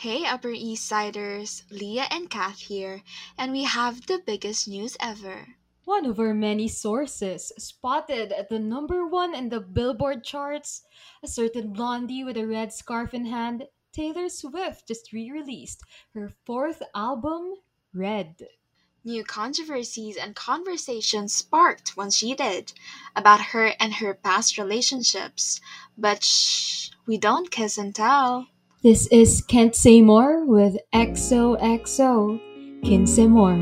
Hey, Upper East Siders, Lia and Kath here, and we have the biggest news ever. One of our many sources spotted at the number one in the Billboard charts a certain blondie with a red scarf in hand. Taylor Swift just re released her fourth album, Red. New controversies and conversations sparked when she did about her and her past relationships. But shh, we don't kiss and tell. This is Can't Say More with XOXO. Can't Say More.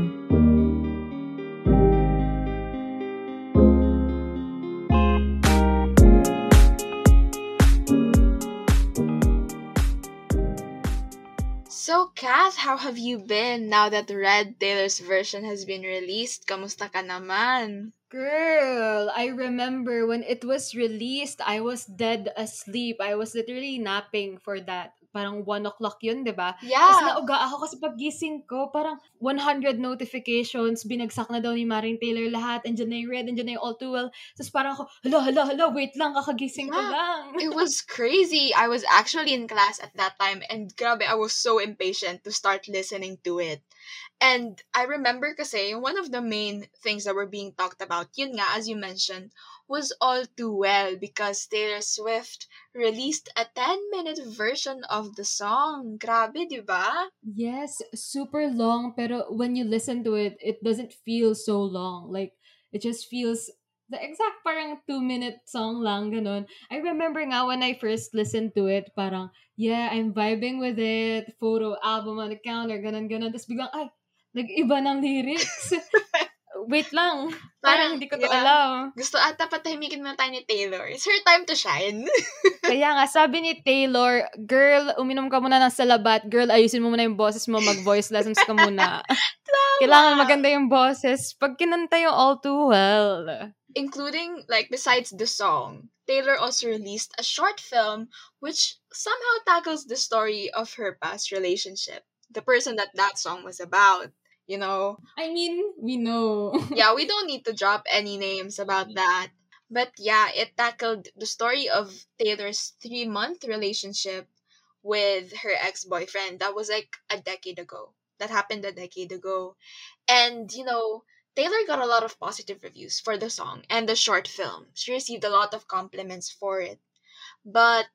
So, Kath, how have you been now that Red Taylor's version has been released? Kamusta ka naman? Girl, I remember when it was released, I was dead asleep. I was literally napping for that. Parang 1 o'clock yun, di ba? Tapos Yeah, nauga ako kasi paggising ko, parang 100 notifications, binagsak na daw ni Maring Taylor lahat, andyan na yung red, andyan na yung all too well. Tapos parang ako, hala, hala, hala, wait lang, kakagising ko yeah. lang. It was crazy. I was actually in class at that time and grabe, I was so impatient to start listening to it. And I remember kasi one of the main things that were being talked about, yun nga, as you mentioned, was all too well because Taylor Swift released a 10-minute version of the song. Grabe, di ba? Yes, super long, pero when you listen to it, it doesn't feel so long. Like, it just feels the exact parang two-minute song lang, ganun. I remember nga when I first listened to it, parang, yeah, I'm vibing with it, photo album on the counter, ganun, ganun. Tapos biglang, ay, nag-iba ng lyrics. Wait lang, parang Parang, hindi ko to yeah. alam. Gusto ata patahimikin na tayo ni Taylor. It's her time to shine. Kaya nga, sabi ni Taylor, girl, uminom ka muna ng salabat. Girl, ayusin mo muna yung boses mo, mag-voice lessons ka muna. Kailangan maganda yung boses. Pag kinanta yung all too well. including like besides the song taylor also released a short film which somehow tackles the story of her past relationship the person that that song was about you know I mean, we know. yeah we don't need to drop any names about that but yeah it tackled the story of taylor's three month relationship with her ex-boyfriend that was like a decade ago that happened a decade ago and you know Taylor got a lot of positive reviews for the song and the short film. She received a lot of compliments for it. But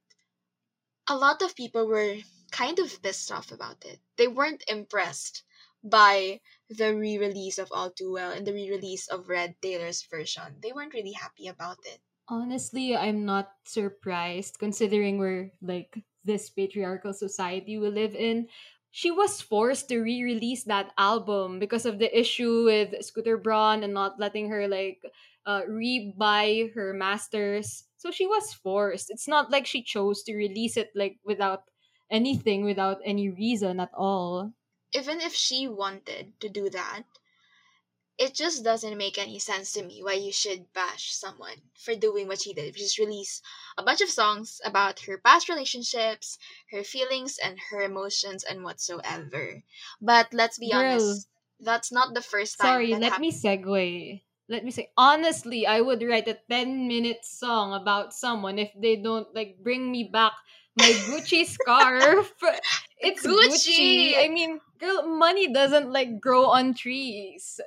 a lot of people were kind of pissed off about it. They weren't impressed by the re release of All Too Well and the re release of Red Taylor's version. They weren't really happy about it. Honestly, I'm not surprised considering we're like this patriarchal society we live in. She was forced to re-release that album because of the issue with Scooter Braun and not letting her like uh, re-buy her masters. So she was forced. It's not like she chose to release it like without anything, without any reason at all. Even if she wanted to do that, it just doesn't make any sense to me why you should bash someone for doing what she did, which is release a bunch of songs about her past relationships, her feelings, and her emotions, and whatsoever. But let's be Girl, honest, that's not the first time Sorry, that let me segue. Let me say, honestly, I would write a 10 minute song about someone if they don't like bring me back my Gucci scarf. It's Gucci. Gucci! I mean, girl, money doesn't like grow on trees.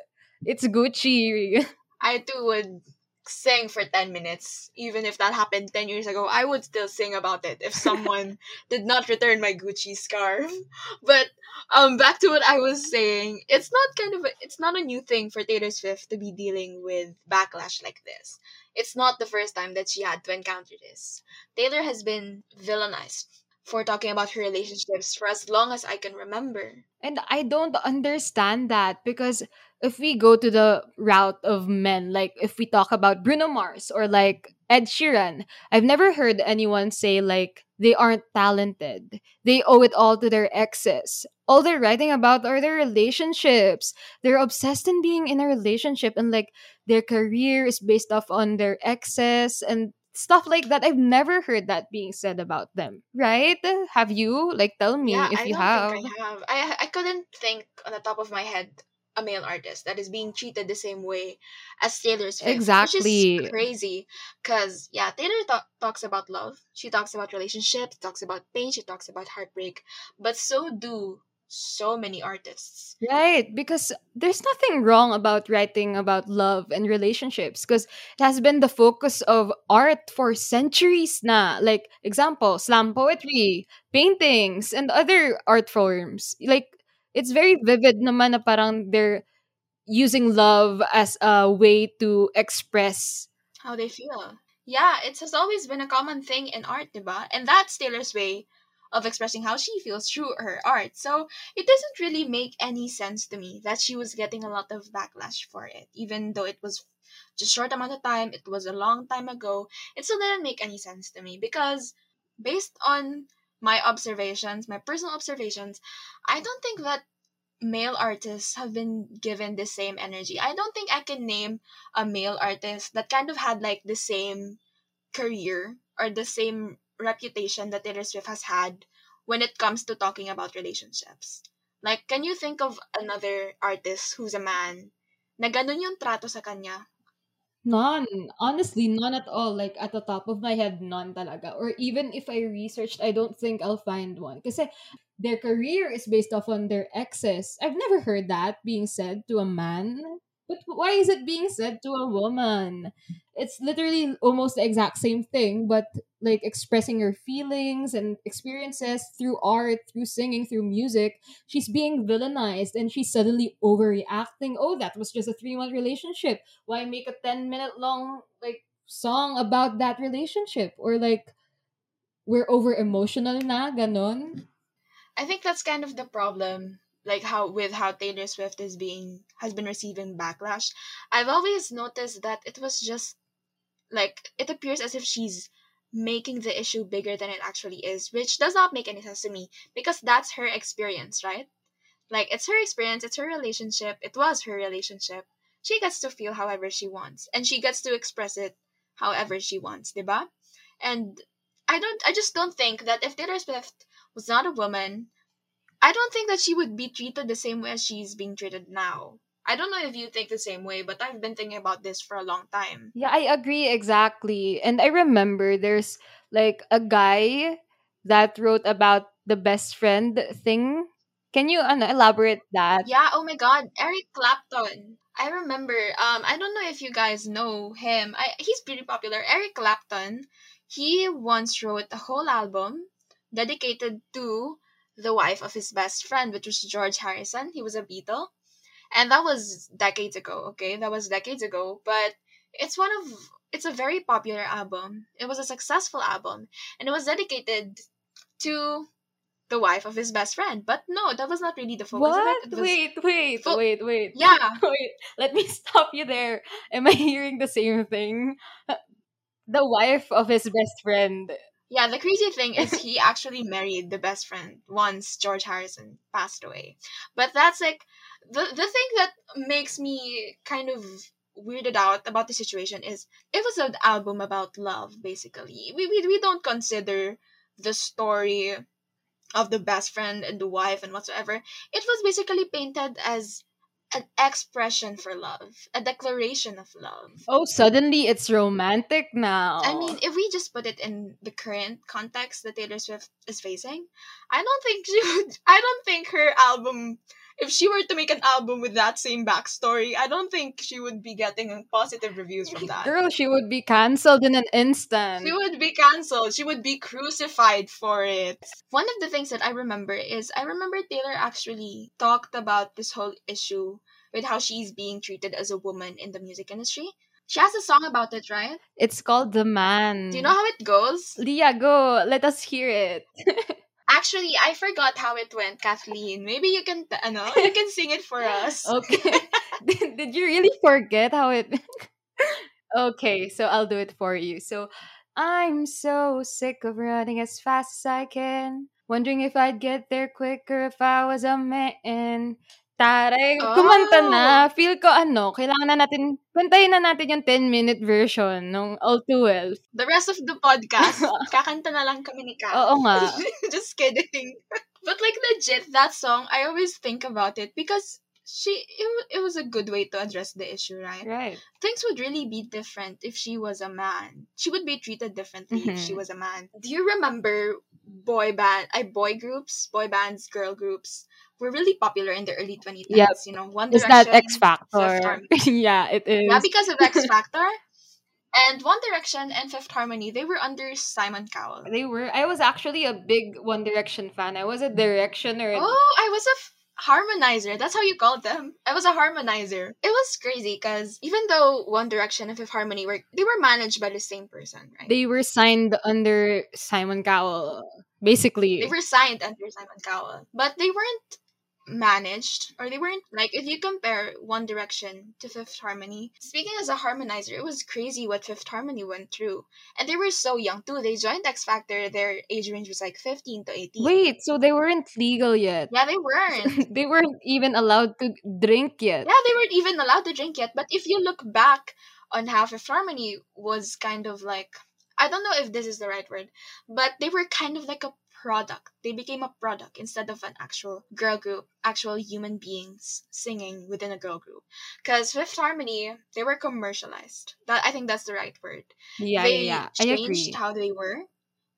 It's Gucci. I too would sing for 10 minutes. Even if that happened 10 years ago, I would still sing about it if someone did not return my Gucci scarf. But um back to what I was saying, it's not kind of a, it's not a new thing for Taylor Swift to be dealing with backlash like this. It's not the first time that she had to encounter this. Taylor has been villainized for talking about her relationships for as long as I can remember. And I don't understand that because if we go to the route of men, like if we talk about Bruno Mars or like Ed Sheeran, I've never heard anyone say like they aren't talented. They owe it all to their exes. All they're writing about are their relationships. They're obsessed in being in a relationship and like their career is based off on their exes and stuff like that. I've never heard that being said about them. Right? Have you? Like tell me Yeah, if I you have. I have. I I couldn't think on the top of my head a male artist that is being treated the same way as Taylor Swift, which Exactly. is crazy. Cause yeah, Taylor ta- talks about love, she talks about relationships, talks about pain, she talks about heartbreak, but so do so many artists. Right, because there's nothing wrong about writing about love and relationships because it has been the focus of art for centuries na. Like example, slam poetry, paintings, and other art forms. Like it's very vivid naman na parang they're using love as a way to express How they feel. Yeah, it has always been a common thing in art, diba? And that's Taylor's way of expressing how she feels through her art. So it doesn't really make any sense to me that she was getting a lot of backlash for it, even though it was just short amount of time, it was a long time ago. It still didn't make any sense to me because based on my observations, my personal observations, I don't think that male artists have been given the same energy. I don't think I can name a male artist that kind of had like the same career or the same reputation that Taylor Swift has had when it comes to talking about relationships. Like, can you think of another artist who's a man na ganun yung trato sa kanya? None. Honestly, none at all. Like, at the top of my head, none talaga. Or even if I researched, I don't think I'll find one. Kasi their career is based off on their exes. I've never heard that being said to a man. But why is it being said to a woman? It's literally almost the exact same thing, but like expressing her feelings and experiences through art, through singing, through music. She's being villainized and she's suddenly overreacting. Oh, that was just a three month relationship why make a 10 minute long like song about that relationship or like we're over emotional na ganon I think that's kind of the problem. Like how with how Taylor Swift is being has been receiving backlash. I've always noticed that it was just like it appears as if she's making the issue bigger than it actually is, which does not make any sense to me because that's her experience, right? Like it's her experience, it's her relationship, it was her relationship. She gets to feel however she wants and she gets to express it however she wants, diba? And I don't I just don't think that if Taylor Swift was not a woman, I don't think that she would be treated the same way as she's being treated now. I don't know if you think the same way, but I've been thinking about this for a long time. yeah i agree exactly and i remember there's like a guy that wrote about the best friend thing can you ano, elaborate that Yeah, oh my god, Eric Clapton. I remember, um, I don't know if you guys know him. I, he's pretty popular. Eric Clapton, he once wrote a whole album dedicated to the wife of his best friend, which was George Harrison. He was a Beatle. And that was decades ago, okay? That was decades ago. But it's one of, it's a very popular album. It was a successful album. And it was dedicated to the wife of his best friend. But no, that was not really the focus of what was, wait wait Fo- wait wait Yeah, wait let me stop you there am i hearing the same thing the wife of his best friend Yeah, the crazy thing is he actually married the best friend once George Harrison passed away. But that's like the the thing that makes me kind of weirded out about the situation is it was an album about love basically. We we, we don't consider the story of the best friend and the wife and whatsoever. It was basically painted as an expression for love, a declaration of love. Oh, suddenly it's romantic now. I mean, if we just put it in the current context that Taylor Swift is facing, I don't think she would. I don't think her album, if she were to make an album with that same backstory, I don't think she would be getting positive reviews from that. girl, she would be cancelled in an instant. She would be cancelled. She would be crucified for it. One of the things that I remember is I remember Taylor actually talked about this whole issue with how she's being treated as a woman in the music industry. She has a song about it, right? It's called The Man. Do you know how it goes? Lia, go. Let us hear it. Actually, I forgot how it went, Kathleen. Maybe you can, t- ano, you can sing it for us. Okay. did, did you really forget how it Okay, so I'll do it for you. So I'm so sick of running as fast as I can. Wondering if I'd get there quicker if I was a man. Taray, kumanta na. Feel ko ano, kailangan na natin, kantahin na natin yung 10-minute version ng All Too Well. The rest of the podcast, kakanta na lang kami ni Kat. Oo nga. Just kidding. But like legit, that song, I always think about it because she it, it was a good way to address the issue, right? Right. Things would really be different if she was a man. She would be treated differently if she Mhm. was a man. Do you remember boy band, I boy groups, boy bands, girl groups were really popular in the early 2010s, Yep. you know, One Is Direction, that X Factor? Yeah, it is. Yeah, because of X Factor. And One Direction and Fifth Harmony, they were under Simon Cowell. They were. I was actually a big One Direction fan. I was a Directioner. Oh, I was a f- harmonizer. That's how you called them. I was a harmonizer. It was crazy because even though One Direction and Fifth Harmony were they were managed by the same person, right? They were signed under Simon Cowell, basically. They were signed under Simon Cowell, but they weren't managed or they weren't like if you compare One Direction to Fifth Harmony. Speaking as a harmonizer, it was crazy what Fifth Harmony went through, and they were so young too. They joined X Factor. Their age range was like fifteen to eighteen. Wait, so they weren't legal yet? Yeah, they weren't. they weren't even allowed to drink yet. Yeah, they weren't even allowed to drink yet. But if you look back on how Fifth Harmony was kind of like, I don't know if this is the right word, but they were kind of like a product. They became a product instead of an actual girl group, actual human beings singing within a girl group. Because Fifth Harmony, they were commercialized. That I think that's the right word. Yeah, they yeah, yeah. I changed agree. how they were.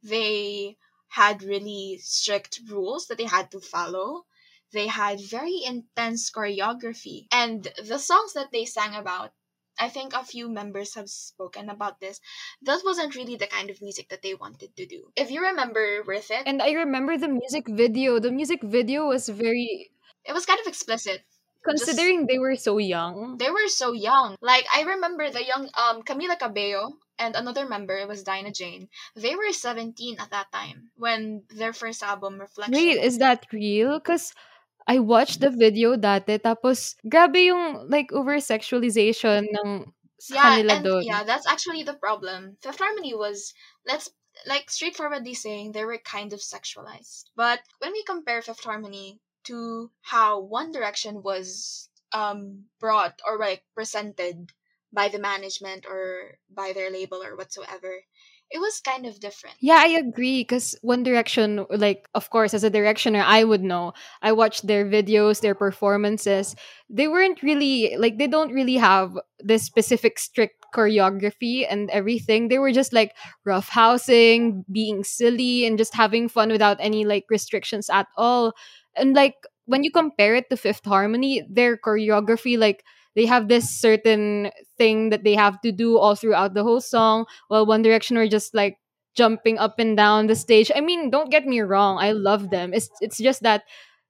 They had really strict rules that they had to follow. They had very intense choreography. And the songs that they sang about, I think a few members have spoken about this. That wasn't really the kind of music that they wanted to do. If you remember Worth It, And I remember the music video. The music video was very it was kind of explicit. considering they were so young. They were so young. Like I remember the young um Camila Cabello and another member was Dinah Jane. They were 17 at that time when their first album Reflection. Wait, is that real? Cause I watched the video dati tapos grabe yung like over sexualization ng yeah, kanila and doon. yeah, that's actually the problem. Fifth Harmony was let's like straightforwardly saying they were kind of sexualized. But when we compare Fifth Harmony to how One Direction was um brought or like presented by the management or by their label or whatsoever, it was kind of different. Yeah, I agree. Because One Direction, like, of course, as a directioner, I would know. I watched their videos, their performances. They weren't really, like, they don't really have this specific strict choreography and everything. They were just like rough housing, being silly, and just having fun without any, like, restrictions at all. And, like, when you compare it to Fifth Harmony, their choreography, like, they have this certain thing that they have to do all throughout the whole song while One Direction were just like jumping up and down the stage. I mean, don't get me wrong, I love them. It's it's just that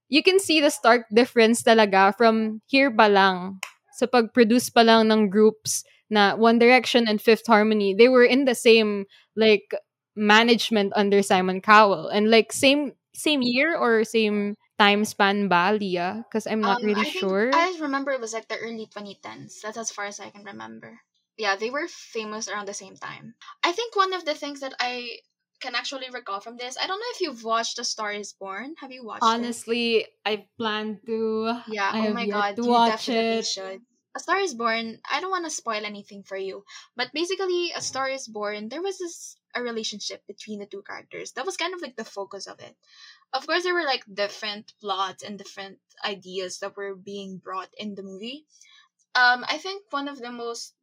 you can see the stark difference talaga from here pa lang sa pag-produce pa lang ng groups na One Direction and Fifth Harmony. They were in the same like management under Simon Cowell and like same same year or same time span ba, Lia? Because I'm not Um, really I think- sure. I remember it was like the early 2010s. That's as far as I can remember. Yeah, they were famous around the same time. I think one of the things that I can actually recall from this, I don't know if you've watched The Star Is Born. Have you watched it? Honestly, I plan to. Yeah, I oh my god, to you watch definitely it. should. A Star is Born, I don't want to spoil anything for you, but basically, A Star is Born, there was this a relationship between the two characters. That was kind of like the focus of it. Of course, there were like different plots and different ideas that were being brought in the movie. Um, I think one of the most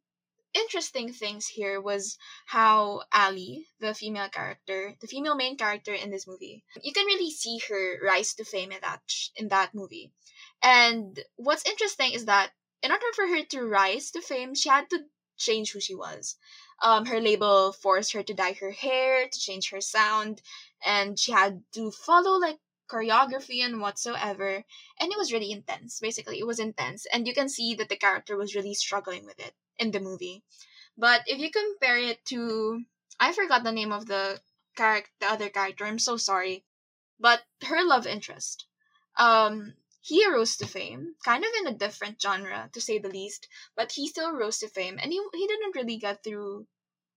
interesting things here was how Ally, the female character, the female main character in this movie, you can really see her rise to fame in that in that movie. And what's interesting is that in order for her to rise to fame, she had to change who she was. Um, her label forced her to dye her hair, to change her sound, and she had to follow like choreography and whatsoever. And it was really intense. Basically, it was intense, and you can see that the character was really struggling with it in the movie. But if you compare it to, I forgot the name of the character, the other character. I'm so sorry, but her love interest. Um, he rose to fame, kind of in a different genre, to say the least, but he still rose to fame, and he, he didn't really get through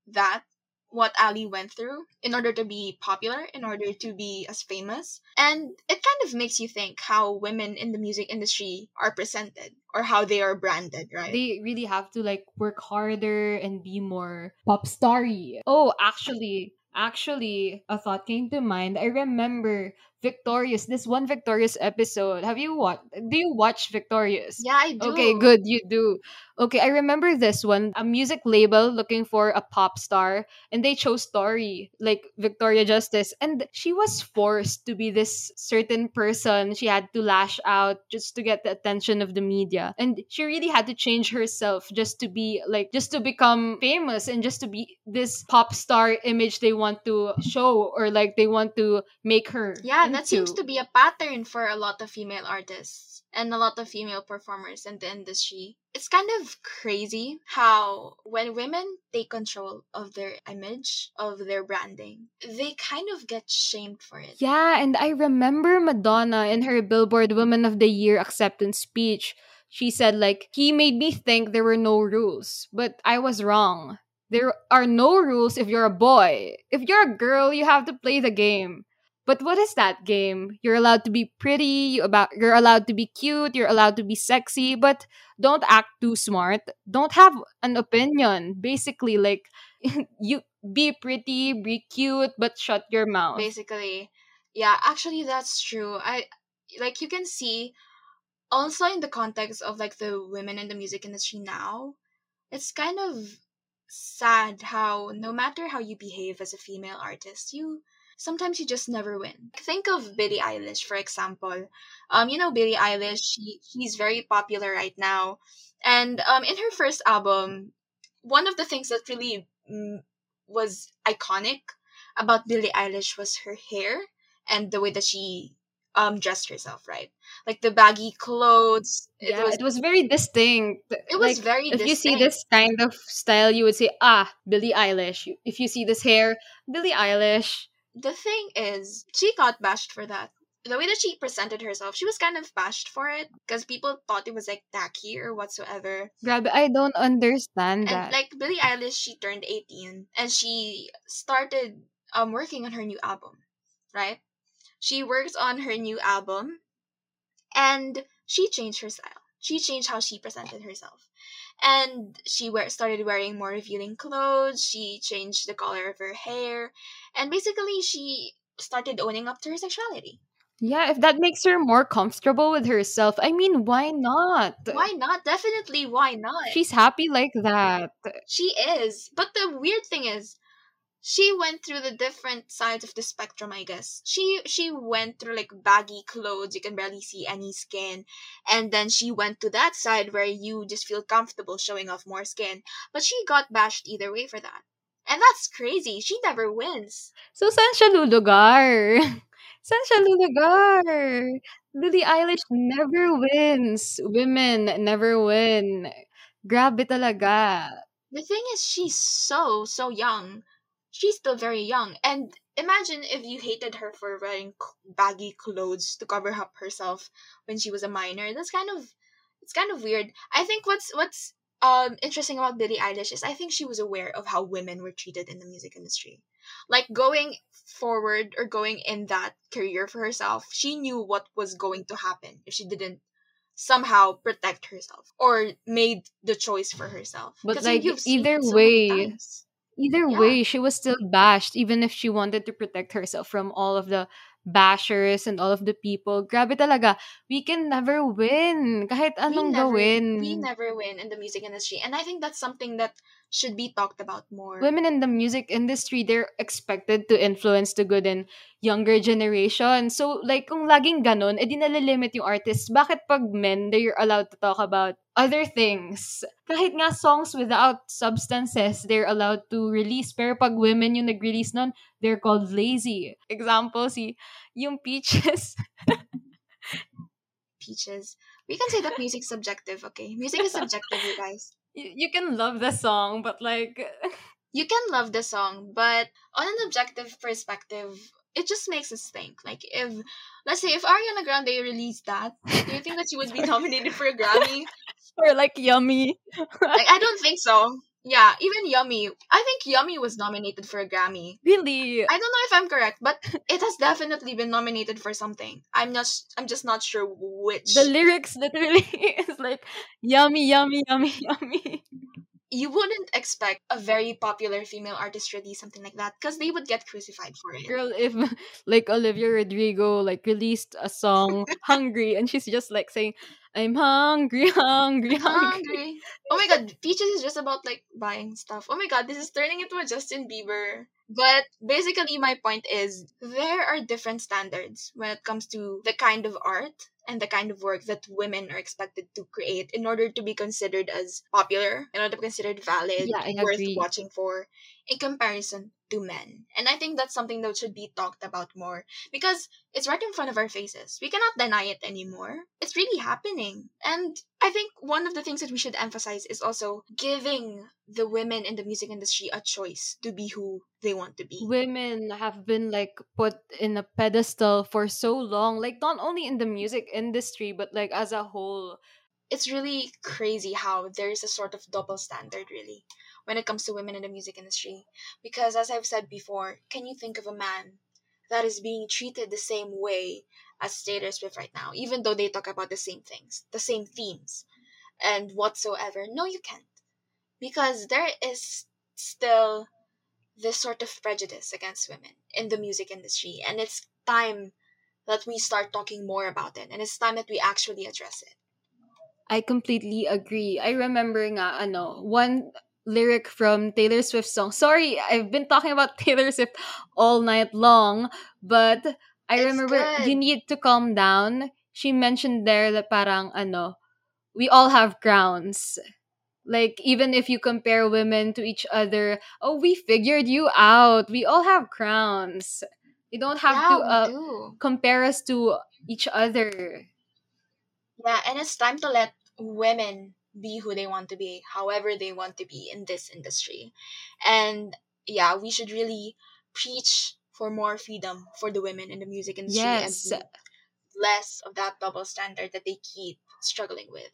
that, what Ally went through, in order to be popular, in order to be as famous. And it kind of makes you think how women in the music industry are presented, or how they are branded, right? They really have to like work harder and be more pop starry. Oh, actually, actually, a thought came to mind. I remember Victorious, this one Victorious episode. Have you watched? Do you watch Victorious? Yeah, I do. Okay, good. You do. Okay, I remember this one. A music label looking for a pop star, and they chose Tori, like Victoria Justice, and she was forced to be this certain person. She had to lash out just to get the attention of the media, and she really had to change herself just to be like, just to become famous, and just to be this pop star image they want to show or like they want to make her. Yeah, that seems to be a pattern for a lot of female artists and a lot of female performers in the industry. It's kind of crazy how when women take control of their image, of their branding, they kind of get shamed for it. Yeah, and I remember Madonna in her Billboard Women of the Year acceptance speech. She said, like, he made me think there were no rules, but I was wrong. There are no rules if you're a boy. If you're a girl, you have to play the game. But what is that game? You're allowed to be pretty, you about you're allowed to be cute, you're allowed to be sexy, but don't act too smart. Don't have an opinion. Basically, like you be pretty, be cute, but shut your mouth. Basically, yeah, actually that's true. I like you can see also in the context of like the women in the music industry now, it's kind of sad how no matter how you behave as a female artist, you sometimes you just never win. Think of Billie Eilish, for example. Um, you know Billie Eilish, she she's very popular right now, and um, in her first album, one of the things that really mm, was iconic about Billie Eilish was her hair and the way that she um dressed herself, right? Like the baggy clothes. It Yeah, was it was very distinct. it was Like, very if you see this kind of style, you would say, ah, Billie Eilish. If you see this hair, Billie Eilish. The thing is, she got bashed for that. The way that she presented herself, she was kind of bashed for it because people thought it was like tacky or whatsoever. Grab, I don't understand And that. like Billie Eilish, she turned 18 and she started um working on her new album, right? She worked on her new album and she changed her style. She changed how she presented herself. And she wear, started wearing more revealing clothes. She changed the color of her hair. And basically, she started owning up to her sexuality. yeah, if that makes her more comfortable with herself, I mean, why not? Why not? Definitely, why not? She's happy like that. She is. But the weird thing is, she went through the different sides of the spectrum, I guess. She she went through like baggy clothes, you can barely see any skin. And then she went to that side where you just feel comfortable showing off more skin. But she got bashed either way for that. And that's crazy. She never wins. So, saan siya lulugar? saan siya lulugar? Billie Eilish never wins. Women never win. Grabe talaga. The thing is, she's so, so young. She's still very young. And imagine if you hated her for wearing baggy clothes to cover up herself when she was a minor. That's kind of, it's kind of weird. I think what's, what's, um, interesting about Billie Eilish is I think she was aware of how women were treated in the music industry. Like going forward or going in that career for herself, she knew what was going to happen if she didn't somehow protect herself or made the choice for herself. But, like, either it so many way, times. Either Yeah. way, she was still bashed, even if she wanted to protect herself from all of the bashers and all of the people. Grabe talaga. We can never win. Kahit we anong never, gawin. we never win in the music industry, and I think that's something that should be talked about more. Women in the music industry, they're expected to influence the good in younger generation. So, like, kung laging ganon, edi nalilimit yung artists. Bakit pag men, they're allowed to talk about other things? Kahit nga songs without substances, they're allowed to release. Pero pag women yung nag-release nun, they're called lazy. Example, si yung Peaches. Peaches. We can say that music's subjective, okay? Music is subjective, you guys. You, you can love the song, but like... You can love the song, but on an objective perspective, it just makes us think. Like, if, let's say, if Ariana Grande released that, do you think that she would be nominated for a Grammy? or like yummy. Like, I don't think so. Yeah, even Yummy. I think Yummy was nominated for a Grammy. Really? I don't know if I'm correct, but it has definitely been nominated for something. I'm not. I'm just not sure which. the lyrics literally is like yummy, yummy, yummy, yummy. you wouldn't expect a very popular female artist release something like that because they would get crucified for it. Girl, if like Olivia Rodrigo like released a song Hungry and she's just like saying, I'm hungry, hungry, hungry. Oh my god, Peaches is just about like buying stuff. Oh my god, this is turning into a Justin Bieber. But basically, my point is there are different standards when it comes to the kind of art and the kind of work that women are expected to create in order to be considered as popular, in order to be considered valid, Yeah, I worth agree. watching for, in comparison to men. And I think that's something that should be talked about more because it's right in front of our faces. We cannot deny it anymore. It's really happening. And I think one of the things that we should emphasize is also giving the women in the music industry a choice to be who they want to be. Women have been like put in a pedestal for so long, like not only in the music industry but like as a whole. It's really crazy how there's a sort of double standard, really, when it comes to women in the music industry. Because as I've said before, can you think of a man that is being treated the same way as Taylor Swift right now, even though they talk about the same things, the same themes, and whatsoever? No, you can't. Because there is still this sort of prejudice against women in the music industry, and it's time that we start talking more about it, and it's time that we actually address it. I completely agree. I remember nga ano, one lyric from Taylor Swift's song. Sorry, I've been talking about Taylor Swift all night long, but I It's remember good. you need to calm down. She mentioned there that parang ano, we all have crowns. Like even if you compare women to each other, oh, we figured you out. We all have crowns. You don't have Yeah, to uh, compare us to each other. Yeah, and it's time to let women be who they want to be, however they want to be in this industry. And yeah, we should really preach for more freedom for the women in the music industry Yes. and less of that double standard that they keep struggling with.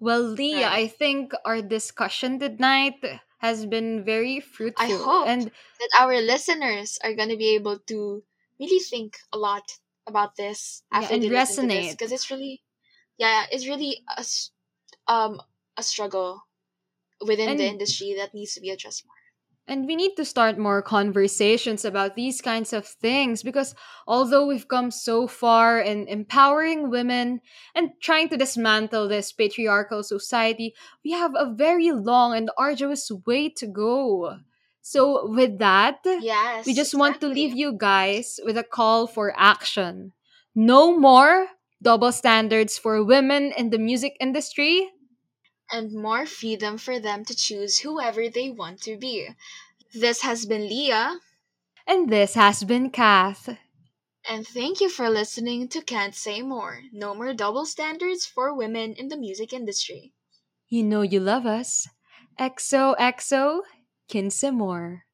Well, Lia, Right. I think our discussion tonight has been very fruitful. I hope And that our listeners are going to be able to really think a lot about this Yeah, after and to this resonate. because it's really yeah it's really a, um a struggle within the industry that needs to be addressed more and we need to start more conversations about these kinds of things because although we've come so far in empowering women and trying to dismantle this patriarchal society, we have a very long and arduous way to go. So with that, we just want to leave you guys with a call for action. No more double standards for women in the music industry. and more freedom for them to choose whoever they want to be this has been lia And this has been Kath. and thank you for listening to can't say more no more double standards for women in the music industry You know you love us. XOXO, Can't Say More.